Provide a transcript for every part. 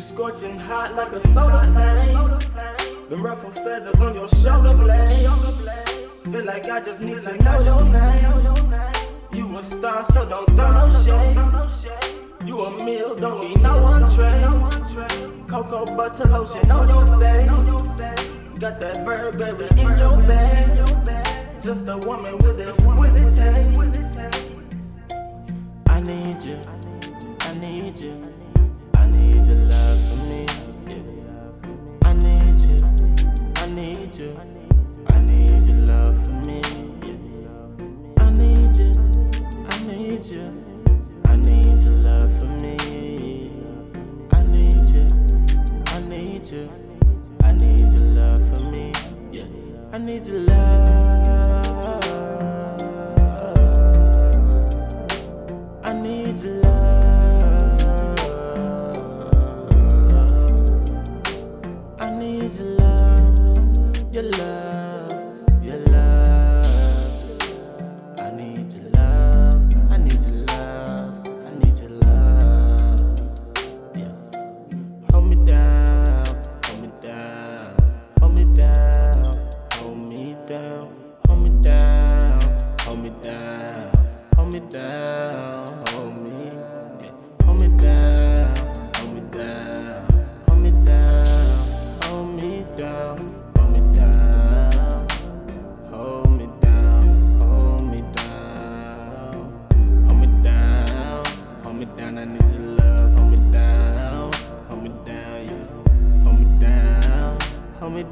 scorching hot like a solar flame. The ruffled feathers on your shoulder blade. Feel like I just need to know your name. You a star, so don't throw no shade. You a meal, don't need no one trade. Cocoa butter lotion on your face. Got that Burberry in your bag. Just a woman with exquisite taste. I need you, I need you, need your love for me. Yeah. I need you, I need you, I need your love for me. Yeah. I need you, I need you, I need your love for me. I need you, I need you, I need your love for me. Yeah. I need your love.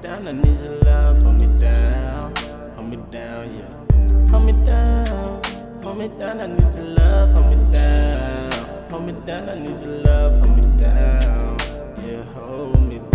Down. I need your love, hold me down, hold me down, yeah, hold me down, hold me down. I need your love, hold me down, hold me down. I need your love, hold me down, yeah, hold me.